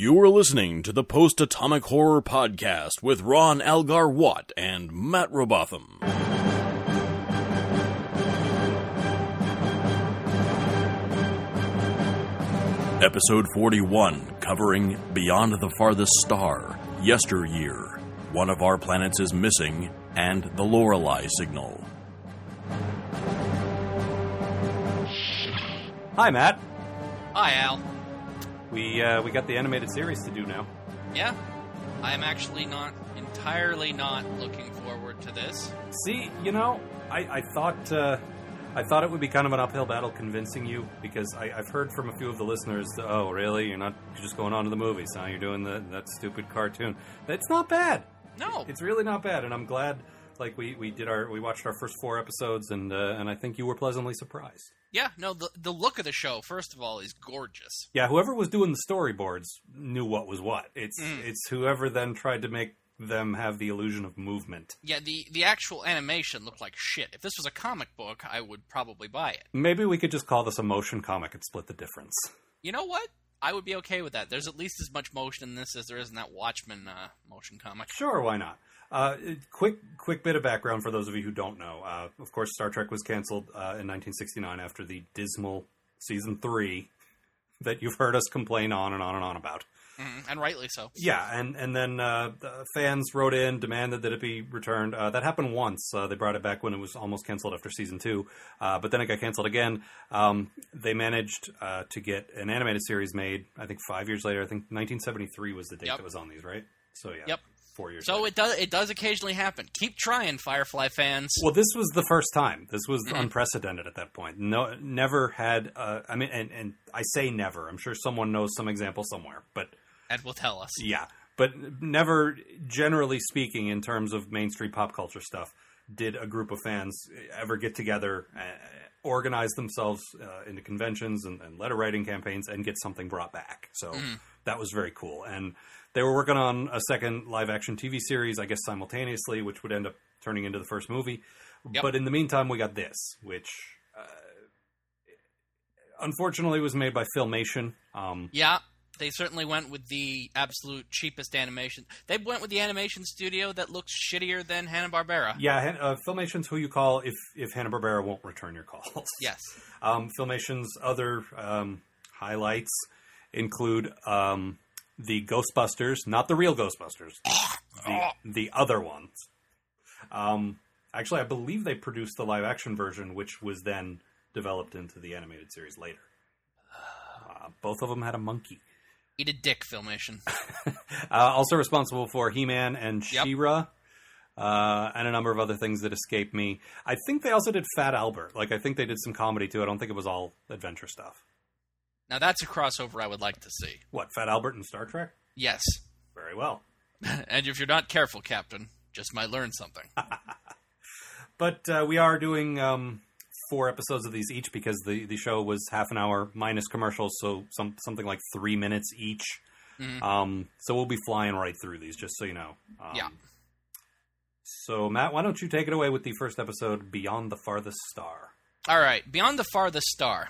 You are listening to the Post Atomic Horror Podcast with Ron Algar Watt and Matt Robotham. Episode 41, covering Beyond the Farthest Star, Yesteryear, One of Our Planets is Missing, and the Lorelei Signal. Hi, Matt. Hi, Al. We uh, we got the animated series to do now. Yeah, I am actually not entirely not looking forward to this. See, you know, I, I thought uh, I thought it would be kind of an uphill battle convincing you because I, I've heard from a few of the listeners. That, oh, really? You're not you're just going on to the movies? Huh? You're doing the, that stupid cartoon. It's not bad. No, It's really not bad, and I'm glad. Like we, we did our we watched our first four episodes, and uh, and I think you were pleasantly surprised. yeah, no. The the look of the show, first of all, is gorgeous. Yeah, whoever was doing the storyboards knew what was what. It's Mm. it's whoever then tried to make them have the illusion of movement. Yeah, the the actual animation looked like shit. If this was a comic book, I would probably buy it. Maybe we could just call this a motion comic and split the difference. You know what? I would be okay with that. There's at least as much motion in this as there is in that Watchmen uh, motion comic. Sure, why not? Uh, quick, quick bit of background for those of you who don't know. Uh, of course, Star Trek was canceled uh, in 1969 after the dismal season three that you've heard us complain on and on and on about. Mhm, and rightly so. Yeah, and and then uh, the fans wrote in, demanded that it be returned. Uh, that happened once. Uh, they brought it back when it was almost canceled after season two, uh, but then it got canceled again. Um, they managed uh, to get an animated series made. I think five years later. I think 1973 was the date Yep. that was on these, right? So yeah, Yep. four years. So later. it does it does occasionally happen. Keep trying, Firefly fans. Well, this was the first time. This was Mhm. unprecedented at that point. No, never had. Uh, I mean, and, and I say never. I'm sure someone knows some example somewhere, but Ed will tell us. yeah, but never. Generally speaking, in terms of mainstream pop culture stuff, did a group of fans ever get together, uh, organize themselves uh, into conventions and, and letter writing campaigns, and get something brought back? So Mhm. that was very cool. And they were working on a second live action TV series, I guess simultaneously, which would end up turning into the first movie. Yep. But in the meantime, we got this, which uh, unfortunately was made by Filmation. Um, Yeah, they certainly went with the absolute cheapest animation. They went with the animation studio that looks shittier than Hanna Barbera. yeah, uh, Filmation's who you call if if Hanna Barbera won't return your calls. Yes. Um, Filmation's other um, highlights include um, the Ghostbusters, not the real Ghostbusters, the, the other ones. Um, actually, I believe they produced the live action version, which was then developed into the animated series later. Uh, both of them had a monkey. Eat a dick, Filmation. Uh, also responsible for He Man and Yep. She Ra. Uh, and a number of other things that escape me. I think they also did Fat Albert. Like, I think they did some comedy too. I don't think it was all adventure stuff. Now that's a crossover I would like to see. What, Fat Albert and Star Trek? Yes. Very well. and if you're not careful, Captain, just might learn something. But uh, we are doing um, four episodes of these each because the, the show was half an hour minus commercials, so some something like three minutes each. Mhm. Um, so we'll be flying right through these, just so you know. Um, Yeah. So, Matt, why don't you take it away with the first episode, Beyond the Farthest Star? All right, Beyond the Farthest Star.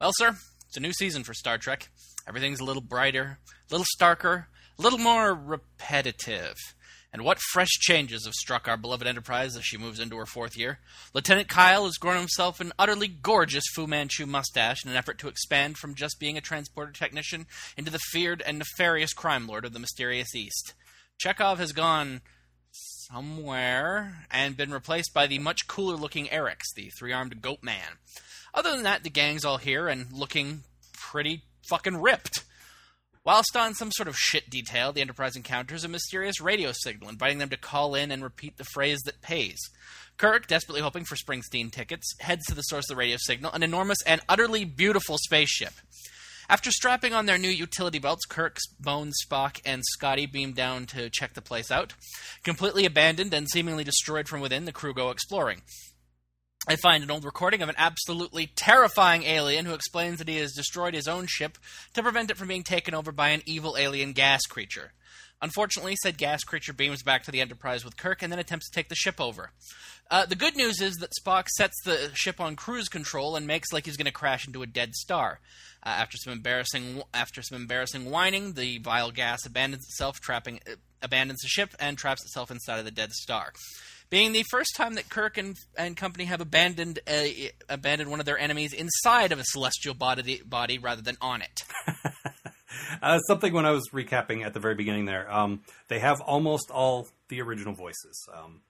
Well, sir, it's a new season for Star Trek. Everything's a little brighter, a little starker, a little more repetitive. And what fresh changes have struck our beloved Enterprise as she moves into her fourth year? Lieutenant Kyle has grown himself an utterly gorgeous Fu Manchu mustache in an effort to expand from just being a transporter technician into the feared and nefarious crime lord of the mysterious East. Chekov has gone somewhere and been replaced by the much cooler looking Arex, the three armed goat man. Other than that, the gang's all here and looking pretty fucking ripped. Whilst on some sort of shit detail, the Enterprise encounters a mysterious radio signal inviting them to call in and repeat the phrase that pays. Kirk, desperately hoping for Springsteen tickets, heads to the source of the radio signal, an enormous and utterly beautiful spaceship. After strapping on their new utility belts, Kirk, Bones, Spock, and Scotty beam down to check the place out. Completely abandoned and seemingly destroyed from within, the crew go exploring. They find an old recording of an absolutely terrifying alien who explains that he has destroyed his own ship to prevent it from being taken over by an evil alien gas creature. Unfortunately, said gas creature beams back to the Enterprise with Kirk and then attempts to take the ship over. Uh, the good news is that Spock sets the ship on cruise control and makes like he's going to crash into a dead star. Uh, after some embarrassing after some embarrassing whining, the vile gas abandons itself, trapping uh, abandons the ship and traps itself inside of the dead star. Being the first time that Kirk and, and company have abandoned a, abandoned one of their enemies inside of a celestial body, body rather than on it. Uh, something when I was recapping at the very beginning there, um, they have almost all the original voices. Um,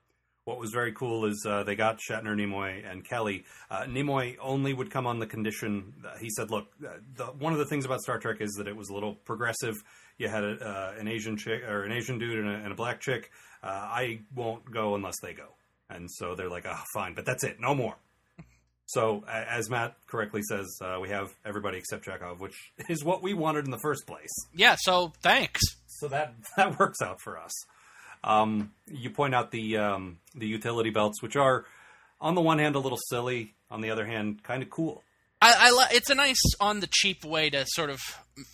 what was very cool is uh, they got Shatner, Nimoy, and Kelley. Uh, Nimoy only would come on the condition. he said, "Look, uh, the, one of the things about Star Trek is that it was a little progressive. You had a, uh, an Asian chick or an Asian dude and a, and a black chick. Uh, I won't go unless they go." And so they're like, "Ah, oh, fine, but that's it, no more." So, as Matt correctly says, uh, we have everybody except Chekov, which is what we wanted in the first place. Yeah. So thanks. So that that works out for us. Um, you point out the um, the utility belts, which are on the one hand a little silly, on the other hand kind of cool. I, I it's a nice on the cheap way to sort of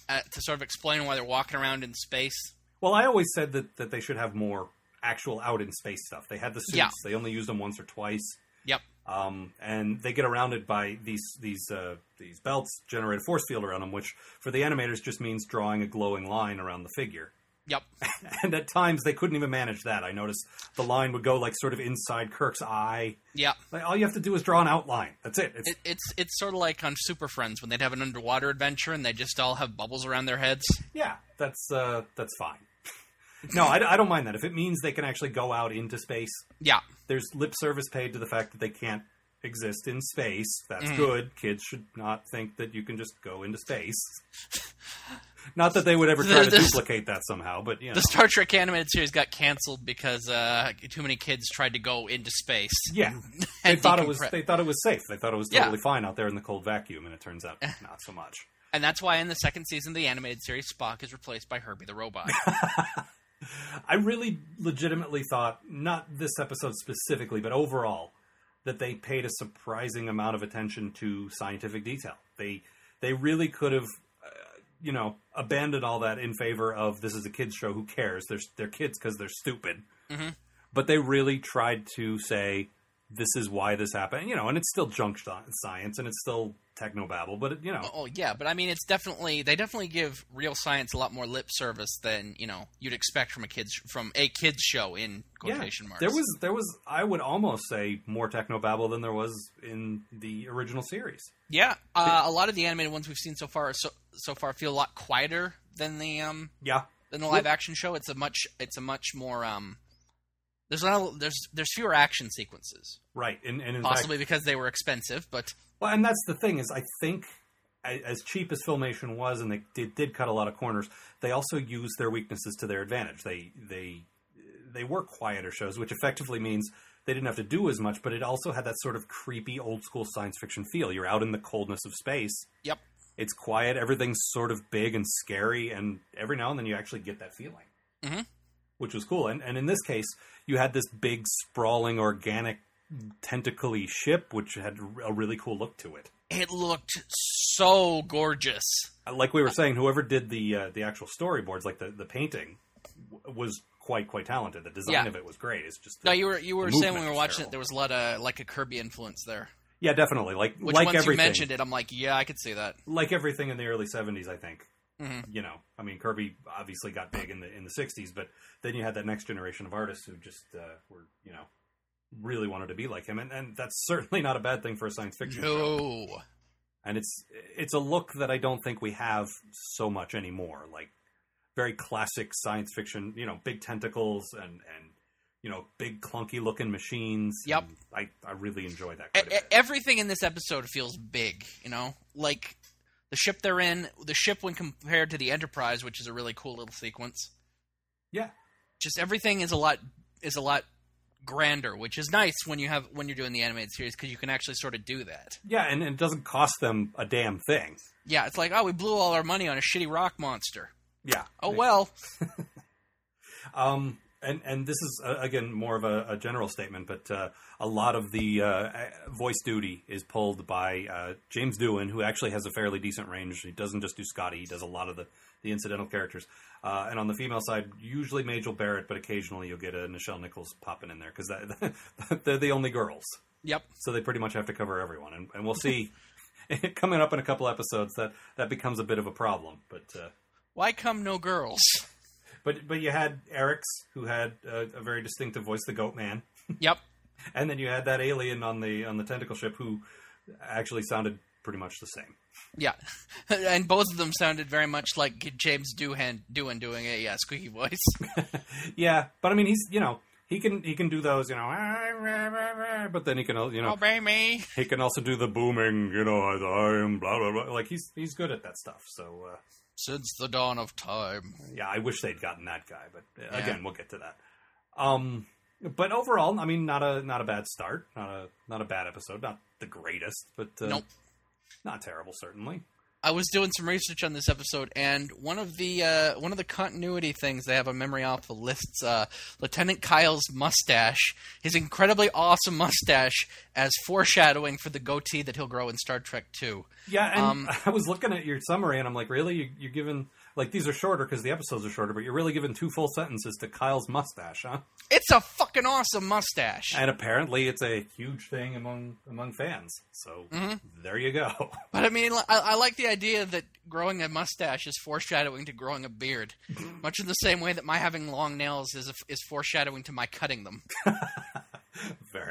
uh, to sort of explain why they're walking around in space. Well, I always said that that they should have more actual out in space stuff. They had the suits; yeah. they only used them once or twice. Yep. Um, and they get around it by these these uh, these belts generate a force field around them, which for the animators just means drawing a glowing line around the figure. Yep. and at times they couldn't even manage that. I noticed the line would go like sort of inside Kirk's eye. Yeah. Like all you have to do is draw an outline. That's it. It's it, it's, it's sort of like on Super Friends when they'd have an underwater adventure and they just all have bubbles around their heads. Yeah, that's uh, that's fine. No, I, I don't mind that if it means they can actually go out into space. Yeah. There's lip service paid to the fact that they can't exist in space. That's mm. good. Kids should not think that you can just go into space. not that they would ever try to duplicate that somehow, but you know. The Star Trek animated series got canceled because uh, too many kids tried to go into space. Yeah, they thought it was they thought it was safe. They thought it was totally yeah. fine out there in the cold vacuum, and it turns out not so much. And that's why in the second season of the animated series, Spock is replaced by Herbie the robot. I really legitimately thought, not this episode specifically, but overall, that they paid a surprising amount of attention to scientific detail. They they really could have, uh, you know, abandoned all that in favor of this is a kids show. Who cares? They're they're kids because they're stupid. Mm-hmm. But they really tried to say this is why this happened. You know, and it's still junk science, and it's still technobabble, but it, you know. Oh yeah, but I mean, it's definitely they definitely give real science a lot more lip service than you know you'd expect from a kids from a kids show in quotation yeah, marks. There was there was I would almost say more technobabble than there was in the original series. Yeah, uh, a lot of the animated ones we've seen so far so so far feel a lot quieter than the um yeah than the live action show. It's a much it's a much more um there's not there's there's fewer action sequences. Right, and, and possibly fact, because they were expensive, but well, and that's the thing is, I think as cheap as Filmation was, and they did, did cut a lot of corners, they also used their weaknesses to their advantage. They they they were quieter shows, which effectively means they didn't have to do as much, but it also had that sort of creepy old school science fiction feel. You're out in the coldness of space. Yep. It's quiet. Everything's sort of big and scary, and every now and then you actually get that feeling, mm-hmm. Which was cool. And and in this case, you had this big sprawling organic tentacly ship, which had a really cool look to it. It looked so gorgeous. Like we were saying, whoever did the uh, the actual storyboards, like the, the painting, w- was quite quite talented. The design yeah. of it was great. It's just no. You were you were saying when we were watching terrible. it, there was a lot of like a Kirby influence there. Yeah, definitely. Like Which like once everything. you mentioned it, I'm like, yeah, I could see that. Like everything in the early '70s, I think. Mm-hmm. You know, I mean, Kirby obviously got big in the in the '60s, but then you had that next generation of artists who just uh, were, you know, really wanted to be like him, and, and that's certainly not a bad thing for a science fiction no. show. And it's it's a look that I don't think we have so much anymore. Like very classic science fiction, you know, big tentacles and and you know, big clunky looking machines. Yep. I I really enjoy that. Everything in this episode feels big. You know, like the ship they're in, the ship when compared to the Enterprise, which is a really cool little sequence. Yeah. Just everything is a lot is a lot grander, which is nice when you have when you're doing the animated series because you can actually sort of do that. Yeah, and, and, it doesn't cost them a damn thing. Yeah, it's like oh, we blew all our money on a shitty rock monster. Yeah. Oh well. um, and and this is uh, again more of a, a general statement, but uh, a lot of the uh, voice duty is pulled by uh, James Doohan, who actually has a fairly decent range. He doesn't just do Scotty; he does a lot of the the incidental characters. Uh, and on the female side, usually Majel Barrett, but occasionally you'll get a Nichelle Nichols popping in there because they're the only girls. Yep. So they pretty much have to cover everyone, and, and we'll see coming up in a couple episodes that that becomes a bit of a problem. But uh, why come no girls? But but you had Arex, who had a, a very distinctive voice, the Goat Man. Yep. and then you had that alien on the on the tentacle ship who actually sounded pretty much the same. Yeah, and both of them sounded very much like James Doohan doing doing a uh, squeaky voice. yeah, but I mean, he's you know he can he can do those you know, but then he can you know obey me. He can also do the booming you know I am blah blah blah. Like he's he's good at that stuff. So uh, since the dawn of time. Yeah, I wish they'd gotten that guy, but uh, yeah. again, we'll get to that. Um, but overall, I mean, not a not a bad start, not a not a bad episode, not the greatest, but uh, nope. not terrible, certainly. I was doing some research on this episode, and one of the uh, one of the continuity things they have a memory alpha lists uh, Lieutenant Kyle's mustache, his incredibly awesome mustache, as foreshadowing for the goatee that he'll grow in Star Trek Two. Yeah, and um, I was looking at your summary, and I'm like, really, you, you're giving like these are shorter because the episodes are shorter, but you're really giving two full sentences to Kyle's mustache, huh? It's a fucking awesome mustache, and apparently it's a huge thing among among fans. So mm-hmm. there you go. But I mean, I, I, like the idea that growing a mustache is foreshadowing to growing a beard, much in the same way that my having long nails is a, is foreshadowing to my cutting them.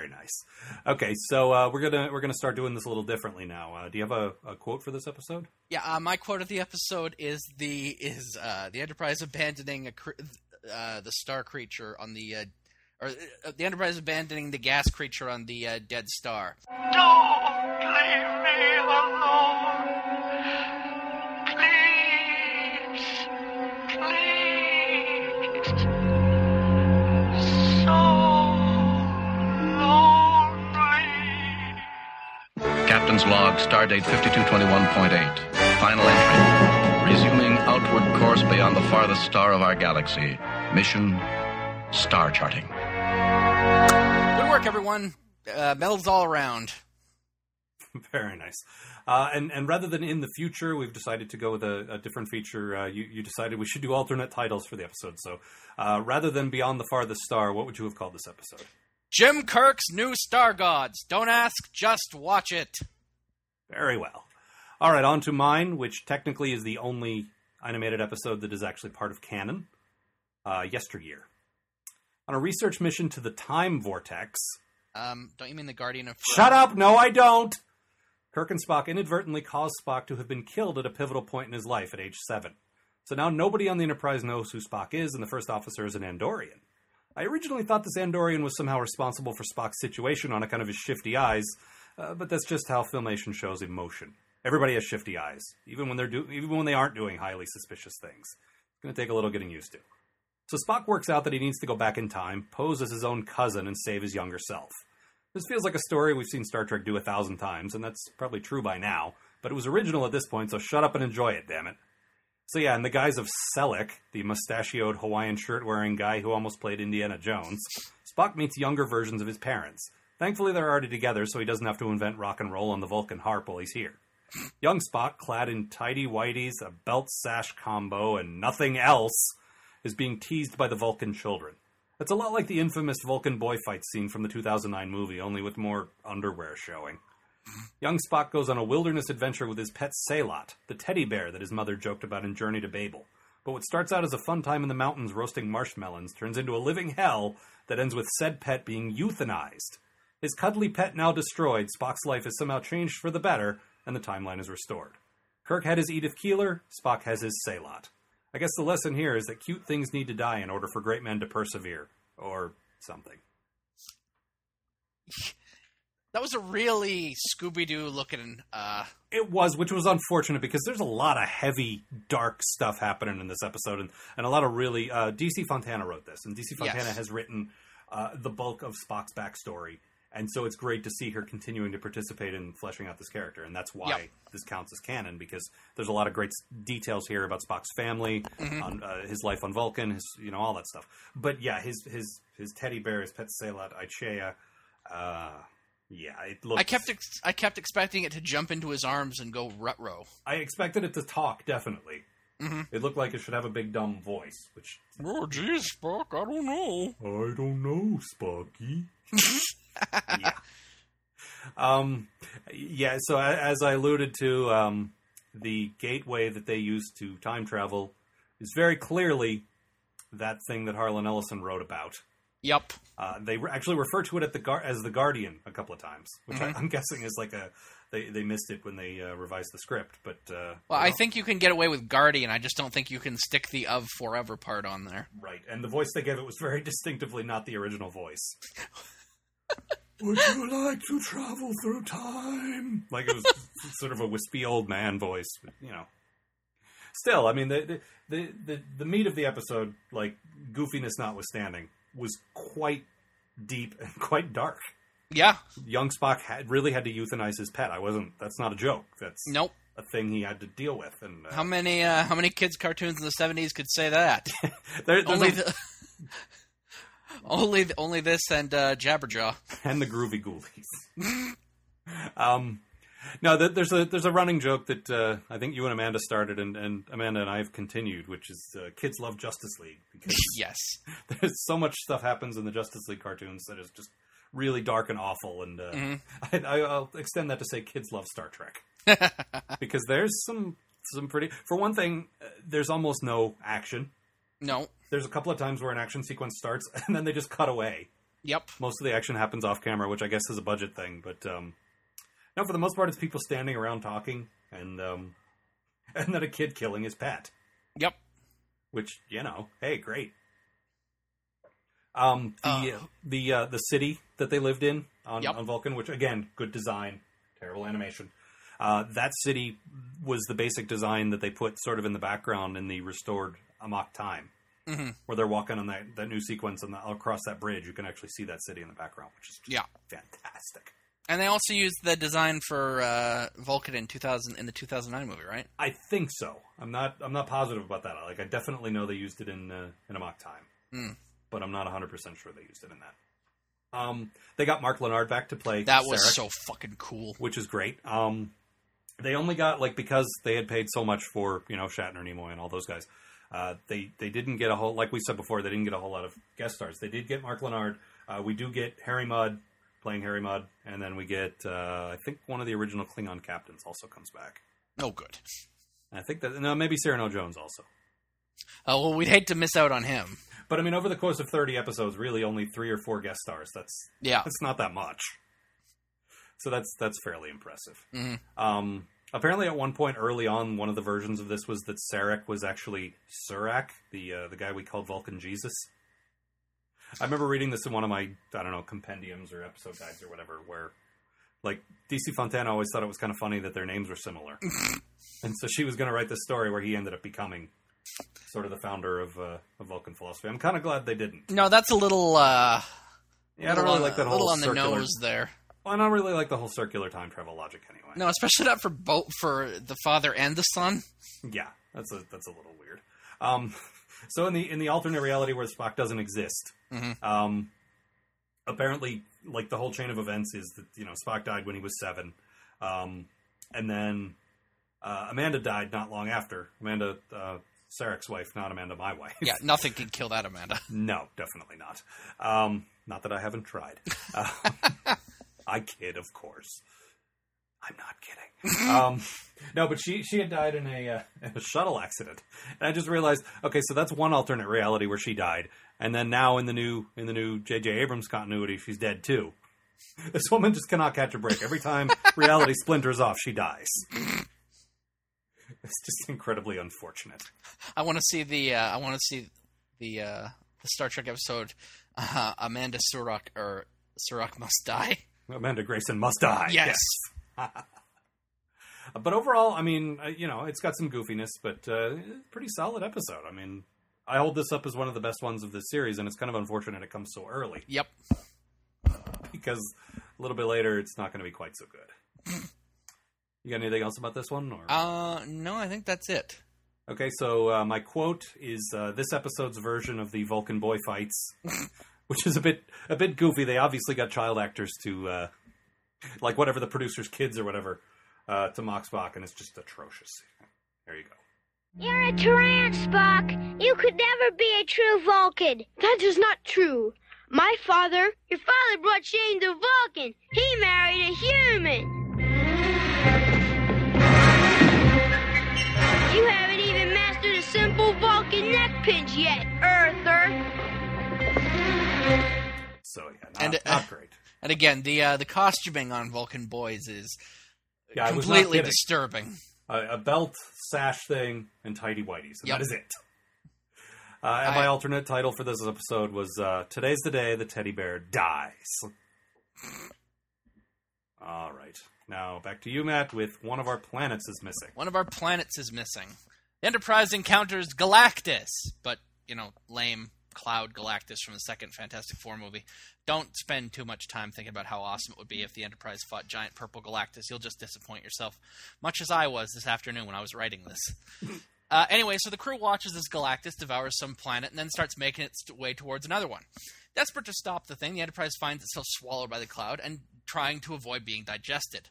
Very nice. Okay, so uh, we're gonna we're gonna start doing this a little differently now. Uh, do you have a, a, quote for this episode? Yeah, uh, my quote of the episode is the is uh, the Enterprise abandoning a, uh, the star creature on the uh, or the Enterprise abandoning the gas creature on the dead star. Don't leave me alone, Captain's log, stardate 5221.8. Final entry. Resuming outward course beyond the farthest star of our galaxy. Mission Star Charting. Good work, everyone. Uh, medals all around. Very nice. Uh, and and rather than in the future, we've decided to go with a, a different feature. Uh, you, you, decided we should do alternate titles for the episode. So uh, rather than Beyond the Farthest Star, what would you have called this episode? Jim Kirk's New Star Gods. Don't ask, just watch it. Very well. All right, on to mine, which technically is the only animated episode that is actually part of canon. Uh, yesteryear. On a research mission to the time vortex. Um, don't you mean the Guardian of. Shut up! No, I don't! Kirk and Spock inadvertently caused Spock to have been killed at a pivotal point in his life at age seven. So now nobody on the Enterprise knows who Spock is, and the first officer is an Andorian. I originally thought this Andorian was somehow responsible for Spock's situation on account of his shifty eyes, uh, but that's just how filmation shows emotion. Everybody has shifty eyes, even when they're do- even when they aren't doing highly suspicious things. It's going to take a little getting used to. So Spock works out that he needs to go back in time, pose as his own cousin, and save his younger self. This feels like a story we've seen Star Trek do a thousand times, and that's probably true by now, but it was original at this point, so shut up and enjoy it, damn it. So yeah, in the guise of Selleck, the mustachioed Hawaiian shirt-wearing guy who almost played Indiana Jones, Spock meets younger versions of his parents. Thankfully, they're already together, so he doesn't have to invent rock and roll on the Vulcan harp while he's here. Young Spock, clad in tidy whities, a belt sash combo, and nothing else, is being teased by the Vulcan children. It's a lot like the infamous Vulcan boy fight scene from the 2009 movie, only with more underwear showing. Young Spock goes on a wilderness adventure with his pet sehlat, the teddy bear that his mother joked about in Journey to Babel. But what starts out as a fun time in the mountains roasting marshmallows turns into a living hell that ends with said pet being euthanized. His cuddly pet now destroyed, Spock's life is somehow changed for the better, and the timeline is restored. Kirk had his Edith Keeler, Spock has his sehlat. I guess the lesson here is that cute things need to die in order for great men to persevere. Or something. That was a really Scooby Doo looking. Uh... It was, which was unfortunate because there's a lot of heavy, dark stuff happening in this episode, and, and a lot of really. Uh, DC Fontana wrote this, and DC Fontana yes. has written uh, the bulk of Spock's backstory. And so it's great to see her continuing to participate in fleshing out this character, and that's why Yep. this counts as canon because there's a lot of great details here about Spock's family, Mm-hmm. on uh, his life on Vulcan, his you know all that stuff. But yeah, his his his teddy bear, his pet sehlat I-Chaya, uh, yeah, it looks. I kept ex- I kept expecting it to jump into his arms and go rutro. I expected it to talk definitely. Mhm. It looked like it should have a big dumb voice, which Oh, geez, Spock, I don't know. I don't know, Sparky. yeah. Um, yeah. So as I alluded to, um, the gateway that they use to time travel is very clearly that thing that Harlan Ellison wrote about. Yep. Uh, they re- actually refer to it at the Gar- as the Guardian a couple of times, which Mhm. I, I'm guessing is like a they, they missed it when they uh, revised the script. But uh, Well, I know, think you can get away with Guardian. I just don't think you can stick the of forever part on there. right, and the voice they gave it was very distinctively not the original voice. Would you like to travel through time? Like it was sort of a wispy old man voice, but, you know. Still, I mean, the, the the the the meat of the episode, like goofiness notwithstanding, was quite deep and quite dark. Yeah. young Spock had really had to euthanize his pet. I wasn't. That's not a joke. That's Nope. a thing he had to deal with. And uh, How many uh, how many kids cartoons in the seventies could say that? there, there's only a- the, only only this and uh, Jabberjaw. and the groovy ghoulies. um, no, th- there's a there's a running joke that uh, I think you and Amanda started, and, and Amanda and I have continued, which is uh, kids love Justice League because Yes. there's so much stuff happens in the Justice League cartoons that is just really dark and awful. And uh, Mhm. I, I, I'll extend that to say kids love Star Trek because there's some some pretty. For one thing, uh, there's almost no action. No. There's a couple of times where an action sequence starts and then they just cut away. Yep. Most of the action happens off camera, which I guess is a budget thing. But um, no, for the most part, it's people standing around talking and um, and then a kid killing his pet. Yep. Which you know, hey, great. Um, the Uh. the uh, the city that they lived in on, Yep. on Vulcan, which again, good design, terrible animation. Uh, that city was the basic design that they put sort of in the background in the restored Amok time, hmm where they're walking on that, that new sequence and the, across that bridge. You can actually see that city in the background, which is just Yeah. fantastic. And they also used the design for uh, Vulcan in two thousand in the two thousand nine movie, right? I think so. I'm not. I'm not positive about that. Like, I definitely know they used it in uh, in Amok time, Mm. but I'm not 100 percent sure they used it in that. Um, they got Mark Lenard back to play That was Sarek, so fucking cool. which is great. Um, they only got like because they had paid so much for you know Shatner, Nimoy, and all those guys. Uh, they they didn't get a whole like we said before. They didn't get a whole lot of guest stars. They did get Mark Lenard. Uh, we do get Harry Mudd playing Harry Mudd, and then we get uh, I think one of the original Klingon captains also comes back. Oh, good. And I think that no, maybe Cyrano Jones also. Oh well, we'd hate to miss out on him. But I mean, over the course of 30 episodes, really only three or four guest stars. That's Yeah. that's not that much. So that's that's fairly impressive. Mhm. Um, apparently, at one point early on, one of the versions of this was that Sarek was actually Surak, the uh, the guy we called Vulcan Jesus. I remember reading this in one of my I don't know compendiums or episode guides or whatever, where like DC Fontana always thought it was kind of funny that their names were similar, and so she was going to write this story where he ended up becoming sort of the founder of, uh, of Vulcan philosophy. I'm kind of glad they didn't. No, that's a little. uh Yeah, I don't really like that whole little on the nose there. Well, I don't really like the whole circular time travel logic anyway. No, especially not for both for the father and the son. Yeah, that's a that's a little weird. Um, so in the in the alternate reality where Spock doesn't exist, Mhm. um, apparently, like the whole chain of events is that you know Spock died when he was seven, um, and then uh, Amanda died not long after. Amanda, uh, Sarek's wife, not Amanda, my wife. Yeah, nothing can kill that Amanda. No, definitely not. Um, not that I haven't tried. Uh, I kid, of course. I'm not kidding. um, no, but she she had died in a, uh, in a shuttle accident, and I just realized, okay, so that's one alternate reality where she died, and then now in the new in the new J.J. Abrams continuity, she's dead too. This woman just cannot catch a break. Every time reality splinters off, she dies. It's just incredibly unfortunate. I want to see the. Uh, I want to see the uh, the Star Trek episode. Uh, Amanda Surak or Surak must die. Amanda Grayson must die. Yes. But overall, I mean, uh, you know, it's got some goofiness, but uh, pretty solid episode. I mean, I hold this up as one of the best ones of this series, and it's kind of unfortunate it comes so early Yep. because a little bit later, it's not going to be quite so good. you got anything else about this one? Or? Uh, no, I think that's it. Okay, so uh, my quote is uh, this episode's version of the Vulcan boy fights, which is a bit a bit goofy. They obviously got child actors to uh, like whatever the producer's kids or whatever uh, to mock Spock, and it's just atrocious. There you go. You're a Terran, Spock. You could never be a true Vulcan. That is not true. My father, Your father brought shame to Vulcan. He married a human. You haven't even mastered a simple Vulcan neck pinch yet, Earther. So yeah, not, And, uh, not great. And again, the uh, the costuming on Vulcan boys is Yeah, I completely disturbing. a, a belt, sash thing, and tidy whities, and Yep. that is it. Uh, and my alternate title for this episode was uh, "Today's the day the teddy bear dies." All right, now back to you, Matt. With one of our planets is missing. One of our planets is missing. The Enterprise encounters Galactus, but you know, lame Cloud Galactus from the second Fantastic Four movie. Don't spend too much time thinking about how awesome it would be if the Enterprise fought giant purple Galactus. You'll just disappoint yourself, much as I was this afternoon when I was writing this. Uh, anyway, so the crew watches as Galactus devours some planet and then starts making its way towards another one. Desperate to stop the thing, the Enterprise finds itself swallowed by the cloud and trying to avoid being digested.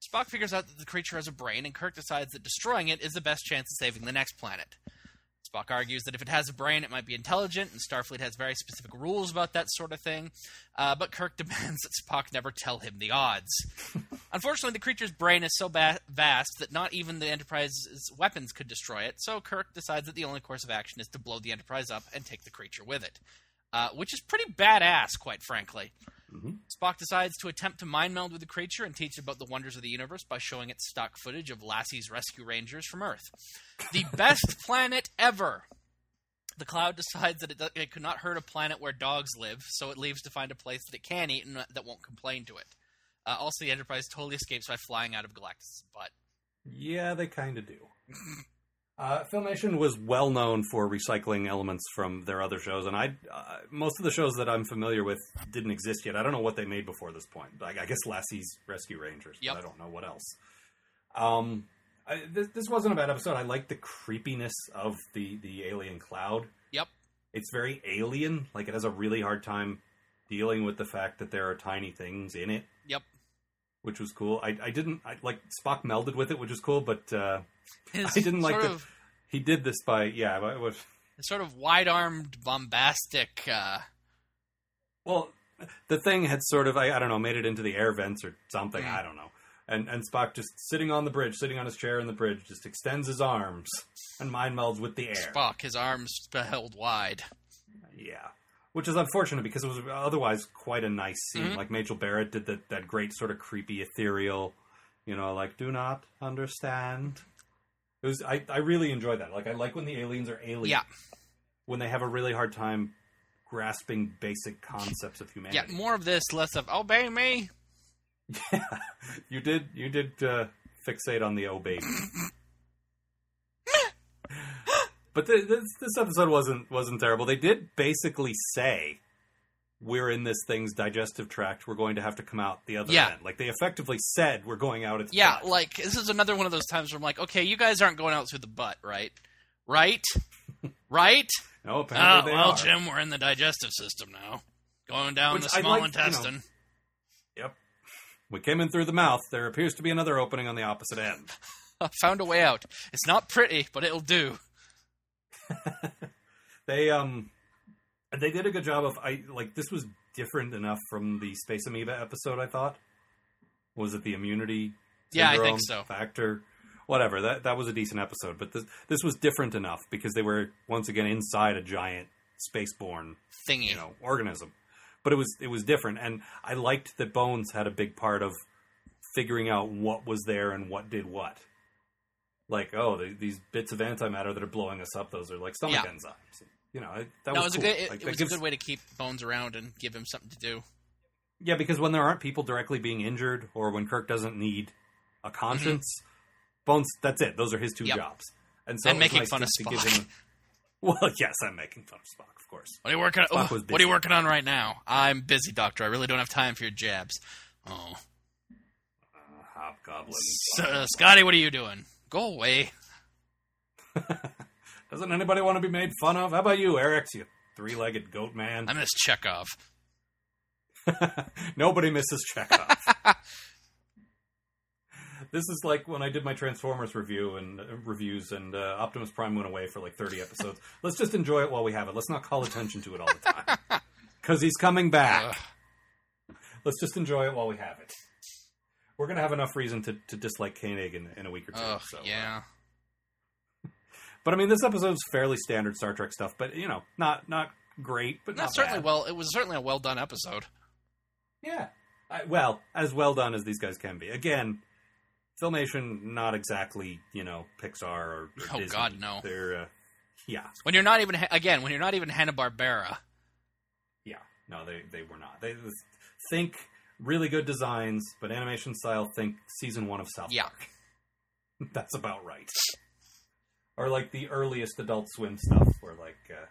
Spock figures out that the creature has a brain, and Kirk decides that destroying it is the best chance of saving the next planet. Spock argues that if it has a brain, it might be intelligent, and Starfleet has very specific rules about that sort of thing. Uh, but Kirk demands that Spock never tell him the odds. Unfortunately, the creature's brain is so ba- vast that not even the Enterprise's weapons could destroy it, so Kirk decides that the only course of action is to blow the Enterprise up and take the creature with it. Uh, which is pretty badass, quite frankly. Spock decides to attempt to mind meld with the creature and teach it about the wonders of the universe by showing it stock footage of Lassie's rescue rangers from Earth. The best planet ever! The cloud decides that it, it could not hurt a planet where dogs live, so it leaves to find a place that it can eat and that won't complain to it. Uh, also, the Enterprise totally escapes by flying out of Galactus' butt. Yeah, they kind of do. Uh, Filmation was well known for recycling elements from their other shows, and I uh, most of the shows that I'm familiar with didn't exist yet. I don't know what they made before this point. I, I guess Lassie's Rescue Rangers, Yep. but I don't know what else. Um, I, this, this wasn't a bad episode. I like the creepiness of the the alien cloud. Yep. It's very alien. Like it has a really hard time dealing with the fact that there are tiny things in it, Yep. Which was cool. I, I didn't I, like Spock melded with it, which was cool, but. Uh, I didn't like of, he did this by yeah. but It was sort of wide-armed, bombastic. Uh, well, the thing had sort of I, I don't know made it into the air vents or something. Mhm. I don't know. And and Spock just sitting on the bridge, sitting on his chair in the bridge, just extends his arms and mind melds with the air. Spock, his arms held wide. Yeah, which is unfortunate because it was otherwise quite a nice scene. Mhm. Like Majel Barrett did that that great sort of creepy ethereal, you know, like do not understand. It was I I really enjoyed that. Like I like when the aliens are aliens. Yeah. When they have a really hard time grasping basic concepts of humanity. Yeah, more of this, less of obey me. Yeah, you did. You did uh, fixate on the oh baby. but th- this this episode wasn't wasn't terrible. They did basically say we're in this thing's digestive tract. We're going to have to come out the other Yeah. end. Like they effectively said, we're going out its Yeah, butt. like this is another one of those times where I'm like, okay, you guys aren't going out through the butt, right? Right? right? no, Oh, apparently they well, are. Jim, we're in the digestive system now. Going down Which the small like, you know, intestine. Yep. We came in through the mouth. There appears to be another opening on the opposite end. I Found a way out. It's not pretty, but it'll do. They um they did a good job of I like this was different enough from the Space Amoeba episode I thought. Was it the immunity Yeah, I think so. factor? Whatever. That that was a decent episode, but this this was different enough because they were once again inside a giant spaceborne, Thingy. you know, organism. But it was it was different and I liked that Bones had a big part of figuring out what was there and what did what. Like, oh, the, these bits of antimatter that are blowing us up, those are like stomach Yeah. enzymes. You know, that no, was, it was cool. a good. It, Like, it was gives- a good way to keep Bones around and give him something to do. Yeah, because when there aren't people directly being injured, or when Kirk doesn't need a conscience, Bones, that's it. Those are his two Mm-hmm. Yep. jobs. And so And making nice fun of just to give Spock. him- well, yes, I'm making fun of Spock, of course. What are you working? Oh, what are you working on right now? I'm busy, Doctor. I really don't have time for your jabs. Oh, Uh, hobgoblin. Uh, Scotty, what are you doing? Go away. Doesn't anybody want to be made fun of? How about you, Eric? You three-legged goat man. I miss Chekov. Nobody misses Chekov. this is like when I did my Transformers review and uh, reviews, and uh, Optimus Prime went away for like thirty episodes. Let's just enjoy it while we have it. Let's not call attention to it all the time because he's coming back. Ugh. Let's just enjoy it while we have it. We're gonna have enough reason to, to dislike Koenig in, in a week or two. Ugh, so, uh, yeah. but I mean, this episode's fairly standard Star Trek stuff, but you know, not not great, but not That's certainly bad. well. It was certainly a well done episode. Yeah. I, well, as well done as these guys can be. Again, Filmation, not exactly, you know, Pixar or, or Oh, Disney. God, no. They're, uh, yeah, When you're not even again, when you're not even Hanna Barbera. yeah. No, they, they were not. They think really good designs, but animation style, think season one of South Yeah. Park. That's about right. Or like the earliest Adult Swim stuff, where like uh,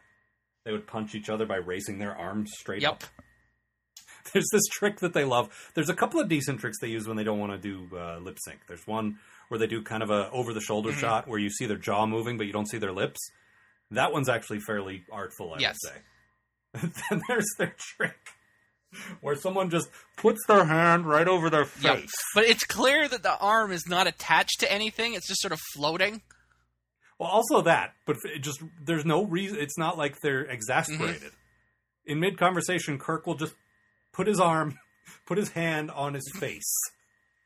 they would punch each other by raising their arms straight Yep. up. There's this trick that they love. There's a couple of decent tricks they use when they don't want to do uh, lip sync. There's one where they do kind of a over the shoulder Mhm. shot where you see their jaw moving but you don't see their lips. That one's actually fairly artful, I Yes. would say. then there's their trick where someone just puts their hand right over their face. Yep. But it's clear that the arm is not attached to anything. It's just sort of floating. Well, also that, but it just there's no reason. It's not like they're exasperated. In mid conversation, Kirk will just put his arm, put his hand on his face,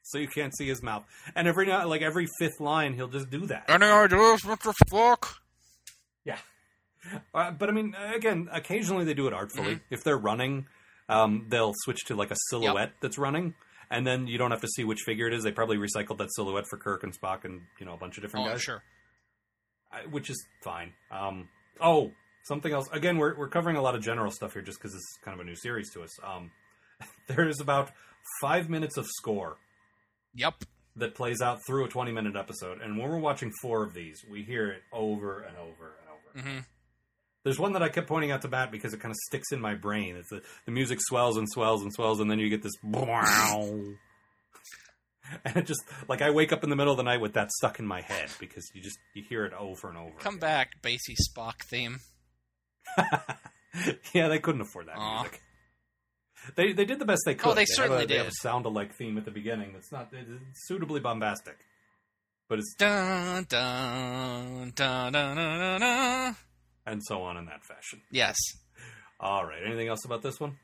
so you can't see his mouth. And every now, like every fifth line, he'll just do that. Any ideas, Mr. Spock? Yeah. Uh, but I mean, again, occasionally they do it artfully. If they're running, um, they'll switch to like a silhouette that's running. And then you don't have to see which figure it is. They probably recycled that silhouette for Kirk and Spock and you know a bunch of different Oh, guys. sure. I- which is fine. Um, oh, something else. Again, we're we're covering a lot of general stuff here just because it's kind of a new series to us. Um, there is about five minutes of score Yep. that plays out through a twenty minute episode, and when we're watching four of these, we hear it over and over and over. hmm There's one that I kept pointing out to Matt because it kind of sticks in my brain. It's the, the music swells and swells and swells, and then you get this. And it just like I wake up in the middle of the night with that stuck in my head because you just you hear it over and over. Come again. back, Basie Spock theme. yeah, they couldn't afford that Aw. music. They they did the best they oh, could. Oh, they have certainly a, They have a did. sound alike theme at the beginning. That's not it's suitably bombastic, but it's Dun dun dun dun dun dun. Dun. and so on in that fashion. Yes. All right. Anything else about this one?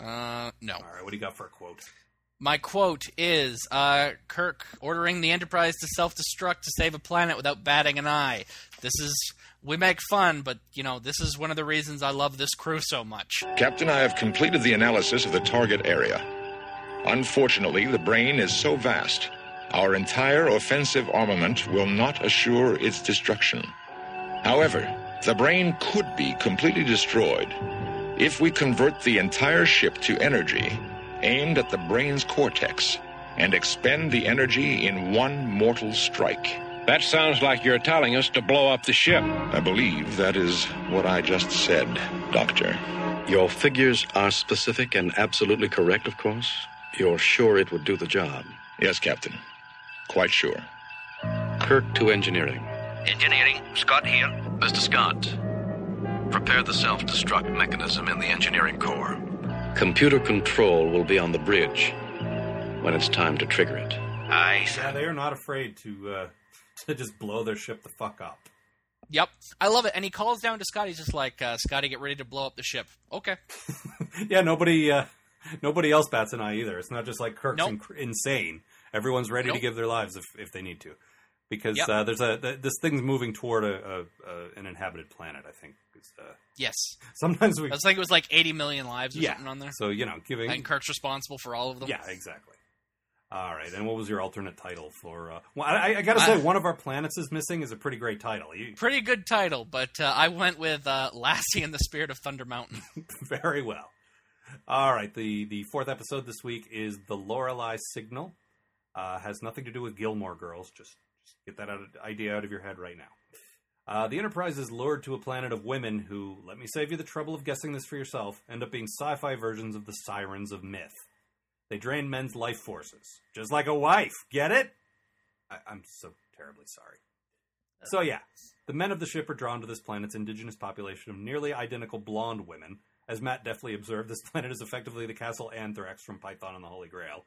Uh, no. All right. What do you got for a quote? My quote is uh, Kirk ordering the Enterprise to self destruct to save a planet without batting an eye. This is. We make fun, but, you know, this is one of the reasons I love this crew so much. Captain, I have completed the analysis of the target area. Unfortunately, the brain is so vast, our entire offensive armament will not assure its destruction. However, the brain could be completely destroyed if we convert the entire ship to energy aimed at the brain's cortex and expend the energy in one mortal strike. That sounds like you're telling us to blow up the ship. I believe that is what I just said, Doctor. Your figures are specific and absolutely correct, of course. You're sure it would do the job. Yes, Captain. Quite sure. Kirk to engineering. Engineering, Scott here. Mr. Scott, prepare the self destruct mechanism in the engineering core. Computer control will be on the bridge when it's time to trigger it. Aye, Yeah, they are not afraid to uh, to just blow their ship the fuck up. Yep. I love it. And he calls down to Scotty, just like, uh, Scotty, get ready to blow up the ship. Okay. yeah, nobody uh, nobody else bats an eye either. It's not just like Kirk's Nope. inc- insane. Everyone's ready to give their lives if, if they need to, because Yep. uh, there's a th- this thing's moving toward a, a, a an inhabited planet. I think. Uh, Yes. sometimes we I like, it was like 80 million lives or yeah. something on there. So you know, giving And Kirk's responsible for all of them. yeah, exactly. All right, and what was your alternate title for? Uh, well, I, I got to say, one of our planets is missing is a pretty great title. You, Pretty good title, but uh, I went with uh, Lassie and the Spirit of Thunder Mountain. Very well. All right. The the fourth episode this week is the Lorelei Signal. Uh, has nothing to do with Gilmore Girls. Just get that out of, idea out of your head right now. Uh, the Enterprise is lured to a planet of women who, let me save you the trouble of guessing this for yourself, end up being sci-fi versions of the sirens of myth. They drain men's life forces, just like a wife. Get it? I, I'm so terribly sorry. So yeah, the men of the ship are drawn to this planet's indigenous population of nearly identical blonde women. As Matt deftly observed, this planet is effectively the castle Anthrax from Python and the Holy Grail.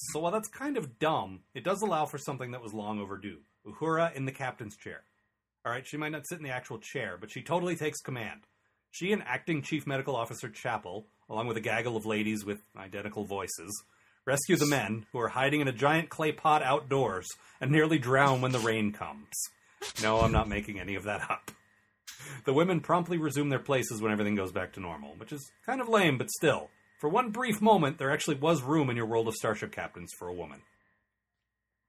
So while that's kind of dumb, it does allow for something that was long overdue. Uhura in the captain's chair. Alright, she might not sit in the actual chair, but she totally takes command. She and acting Chief Medical Officer Chapel, along with a gaggle of ladies with identical voices, rescue the men, who are hiding in a giant clay pot outdoors and nearly drown when the rain comes. No, I'm not making any of that up. The women promptly resume their places when everything goes back to normal, which is kind of lame, but still. For one brief moment, there actually was room in your world of Starship Captains for a woman.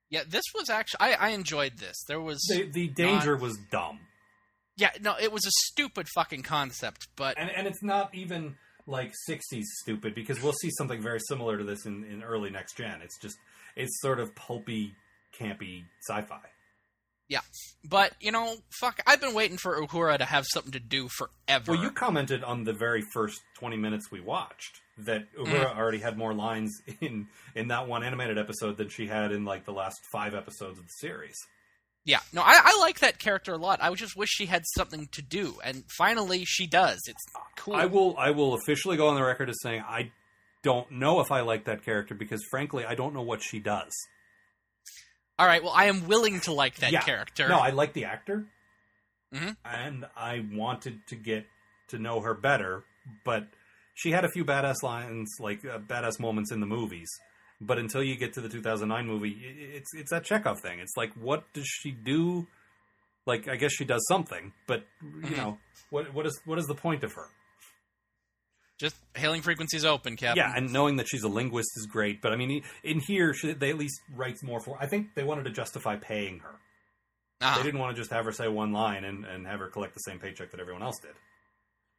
Yeah, this was actually I, I enjoyed this. There was The, the danger was dumb. yeah, no, it was a stupid fucking concept, but And, and it's not even like 60s stupid, because we'll see something very similar to this in, in early next gen. It's just, it's sort of pulpy, campy sci fi. Yeah, but you know, fuck, I've been waiting for Uhura to have something to do forever. Well, you commented on the very first 20 minutes we watched that Uhura Mm. already had more lines in in that one animated episode than she had in like the last five episodes of the series. Yeah, no, I, I like that character a lot. I just wish she had something to do, and finally she does. It's cool. I will I will officially go on the record as saying I don't know if I like that character because frankly I don't know what she does. All right, well, I am willing to like that Yeah. character. No, I like the actor, Mhm. and I wanted to get to know her better. But she had a few badass lines, like uh, badass moments in the movies. But until you get to the 2009 movie, it's it's that Chekhov thing. It's like, what does she do? Like, I guess she does something, but you Mhm. know, what what is what is the point of her? Just hailing frequencies open, Captain. Yeah, and knowing that she's a linguist is great. But I mean, in here, she, they at least writes more for. I think they wanted to justify paying her. Ah, They didn't want to just have her say one line and, and have her collect the same paycheck that everyone else did.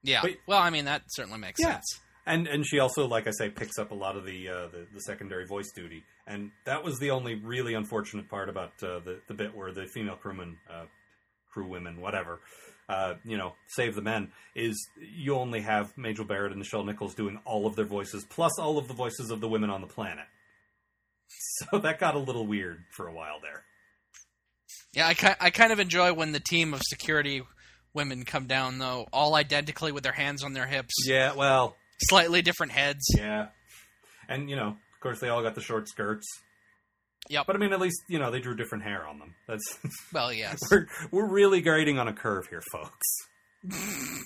yeah. but- well, I mean that certainly makes Yeah. sense. And and she also, like I say, picks up a lot of the uh, the, the secondary voice duty. And that was the only really unfortunate part about uh, the the bit where the female crewmen, uh, crew women, whatever, uh, you know, save the men. Is you only have Majel Barrett and Nichelle Nichols doing all of their voices plus all of the voices of the women on the planet. So that got a little weird for a while there. Yeah, I, ki- I kind of enjoy when the team of security women come down, though, all identically with their hands on their hips, Yeah, well, slightly different heads. Yeah. And, you know, of course, they all got the short skirts. Yep. But, I mean, at least, you know, they drew different hair on them. That's. Well, yes. we're, we're really grading on a curve here, folks.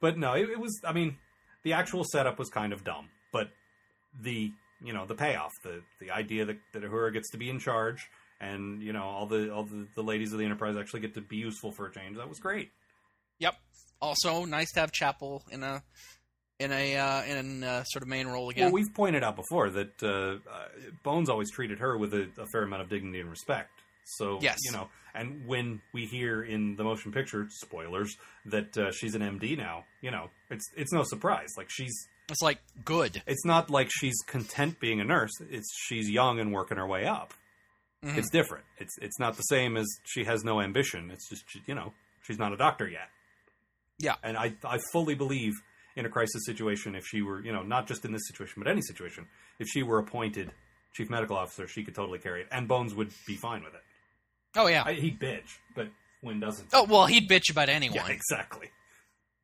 but no, it, it was, I mean, the actual setup was kind of dumb. But the, you know, the payoff, the, the idea that, that Uhura gets to be in charge and, you know, all the all the, the ladies of the Enterprise actually get to be useful for a change, that was great. Yep. Also, nice to have Chapel in a in a uh, in a sort of main role again. Well, we've pointed out before that uh, uh, Bones always treated her with a, a fair amount of dignity and respect. So, Yes. you know, and when we hear in the motion picture spoilers that uh, she's an MD now, you know, it's it's no surprise. Like she's, it's like good. it's not like she's content being a nurse. It's she's young and working her way up. Mhm. It's different. It's it's not the same as she has no ambition. It's just you know she's not a doctor yet. Yeah. And I I fully believe in a crisis situation if she were you know not just in this situation but any situation if she were appointed chief medical officer she could totally carry it and Bones would be fine with it. Oh yeah. I, he'd bitch, but Wynn doesn't. oh well, he'd bitch about anyone. Yeah, exactly.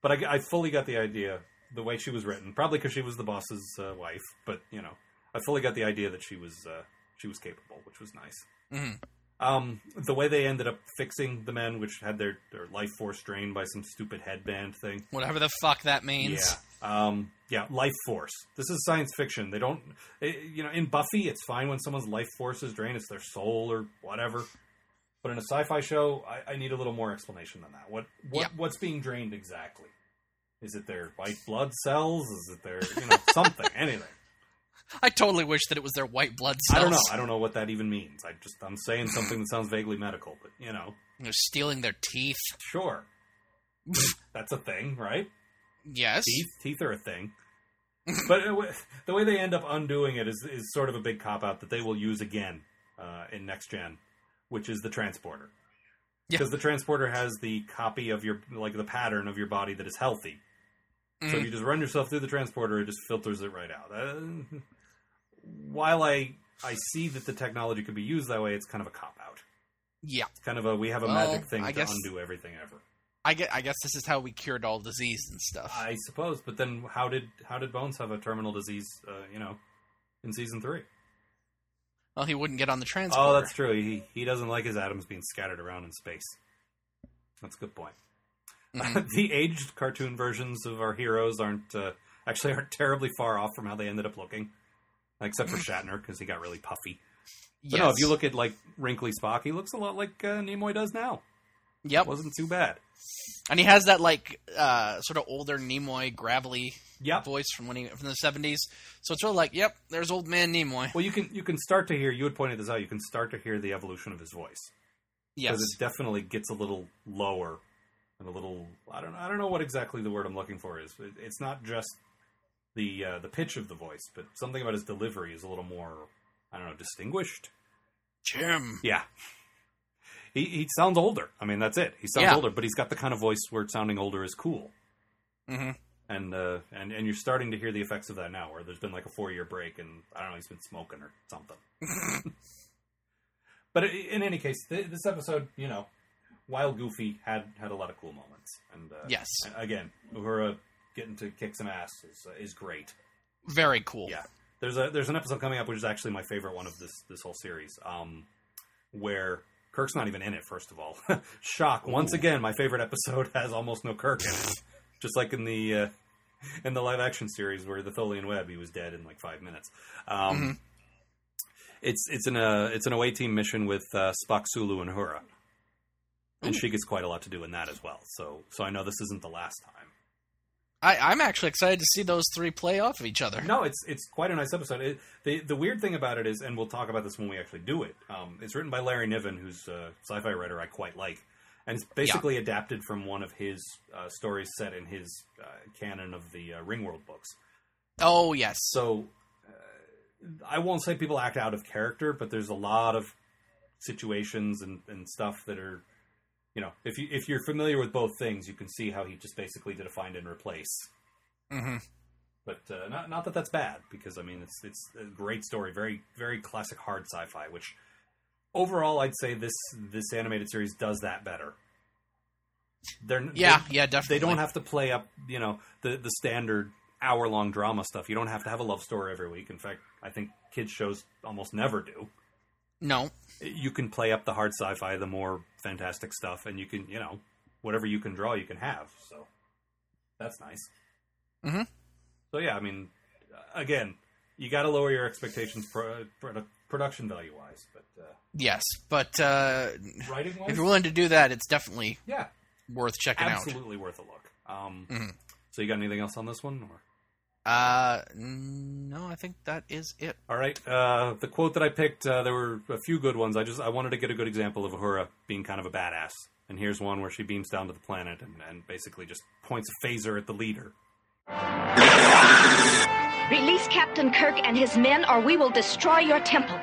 But I, I fully got the idea the way she was written. Probably because she was the boss's uh, wife, but you know, I fully got the idea that she was uh, she was capable, which was nice. Mhm. Um, the way they ended up fixing the men, which had their, their life force drained by some stupid headband thing. Whatever the fuck that means. Yeah. Um, yeah, life force. This is science fiction. They don't, eh, you know, in Buffy, it's fine when someone's life force is drained. It's their soul or whatever. But in a sci-fi show, I, I need a little more explanation than that. What, what, what's being drained exactly? Is it their white blood cells? Is it their, you know, something, anything? I totally wish that it was their white blood cells. I don't know. I don't know what that even means. I just, I'm saying something that sounds vaguely medical, but you know, They're stealing their teeth. sure. That's a thing, right? Yes. teeth. Teeth are a thing. but uh, the way they end up undoing it is, is sort of a big cop out that they will use again uh, in next gen, which is the transporter. Yeah. Because the transporter has the copy of your like the pattern of your body that is healthy. So if you just run yourself through the transporter, it just filters it right out. While I I see that the technology could be used that way, it's kind of a cop out. Yeah. It's kind of a we have a Well, magic thing I to guess- undo everything ever. I get. I guess this is how we cured all disease and stuff. I suppose, but then how did how did Bones have a terminal disease? Uh, you know, in season three. well, he wouldn't get on the transporter. Oh, that's true. He he doesn't like his atoms being scattered around in space. That's a good point. Mhm. the aged cartoon versions of our heroes aren't uh, actually aren't terribly far off from how they ended up looking, except for Shatner because he got really puffy. But no, if you look at like wrinkly Spock, he looks a lot like uh, Nimoy does now. Yep. Wasn't too bad. And he has that like uh, sort of older Nimoy gravelly Yep. voice from when he from the seventies. So it's really like, yep, there's old man Nimoy. Well, you can you can start to hear. You had pointed this out. You can start to hear the evolution of his voice. Yes. because it definitely gets a little lower and a little I don't I don't know what exactly the word I'm looking for is. It, it's not just the uh, the pitch of the voice, but something about his delivery is a little more I don't know distinguished. Jim. Yeah. He, he sounds older. I mean, that's it. He sounds Yeah. older, but he's got the kind of voice where sounding older is cool. hmm And uh, and and you're starting to hear the effects of that now, where there's been like a four year break, and I don't know, he's been smoking or something. but in any case, th- this episode, you know, while goofy, had had a lot of cool moments, and uh, Yes. again, Uhura getting to kick some ass is uh, is great. Very cool. Yeah, there's a there's an episode coming up which is actually my favorite one of this this whole series, um, where Kirk's not even in it. First of all, shock once again. My favorite episode has almost no Kirk in it, just like in the uh, in the live action series where the Tholian Web he was dead in like five minutes. Um, Mhm. It's it's an uh, it's an away team mission with uh, Spock, Sulu, and Uhura, and she gets quite a lot to do in that as well. So so I know this isn't the last time. I, I'm actually excited to see those three play off of each other. No, it's it's quite a nice episode. It, the the weird thing about it is, and we'll talk about this when we actually do it. Um, it's written by Larry Niven, who's a sci-fi writer I quite like, and it's basically adapted from one of his uh, stories set in his uh, canon of the uh, Ringworld books. Oh yes. So uh, I won't say people act out of character, but there's a lot of situations and, and stuff that are, you know, if you if you're familiar with both things, you can see how he just basically did a find and replace. hmm But uh, not not that that's bad because I mean it's it's a great story, very very classic hard sci-fi. Which overall, I'd say this this animated series does that better. They're Yeah, they- yeah, definitely. They don't have to play up you know the the standard hour long drama stuff. You don't have to have a love story every week. In fact, I think kids shows almost never do. No. You can play up the hard sci-fi, the more fantastic stuff, and you can you know whatever you can draw, you can have. So that's nice. Mm-hmm. So yeah, I mean, again, you got to lower your expectations pro- produ- production value wise, but uh, Yes, but uh, writing if you're willing to do that, it's definitely yeah, worth checking out. absolutely worth a look. Um, Mhm. So you got anything else on this one? Or? Uh, no, I think that is it. All right, uh, the quote that I picked, uh, there were a few good ones. I just I wanted to get a good example of Uhura being kind of a badass, and here's one where she beams down to the planet and, and basically just points a phaser at the leader. Release Captain Kirk and his men, or we will destroy your temple.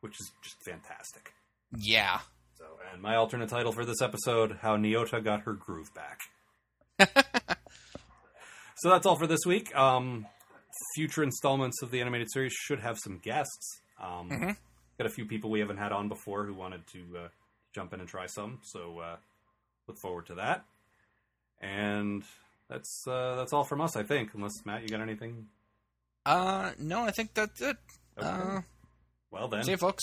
which is just fantastic. Yeah. So, and my alternate title for this episode: How Nyota Got Her Groove Back. so that's all for this week. Um, future installments of the animated series should have some guests. Um, Mhm. Got a few people we haven't had on before who wanted to uh, jump in and try some. So uh, look forward to that. And that's uh, that's all from us, I think. Unless Matt, you got anything? Uh, no, I think that's it. Okay. Uh, Well then, see you, folks.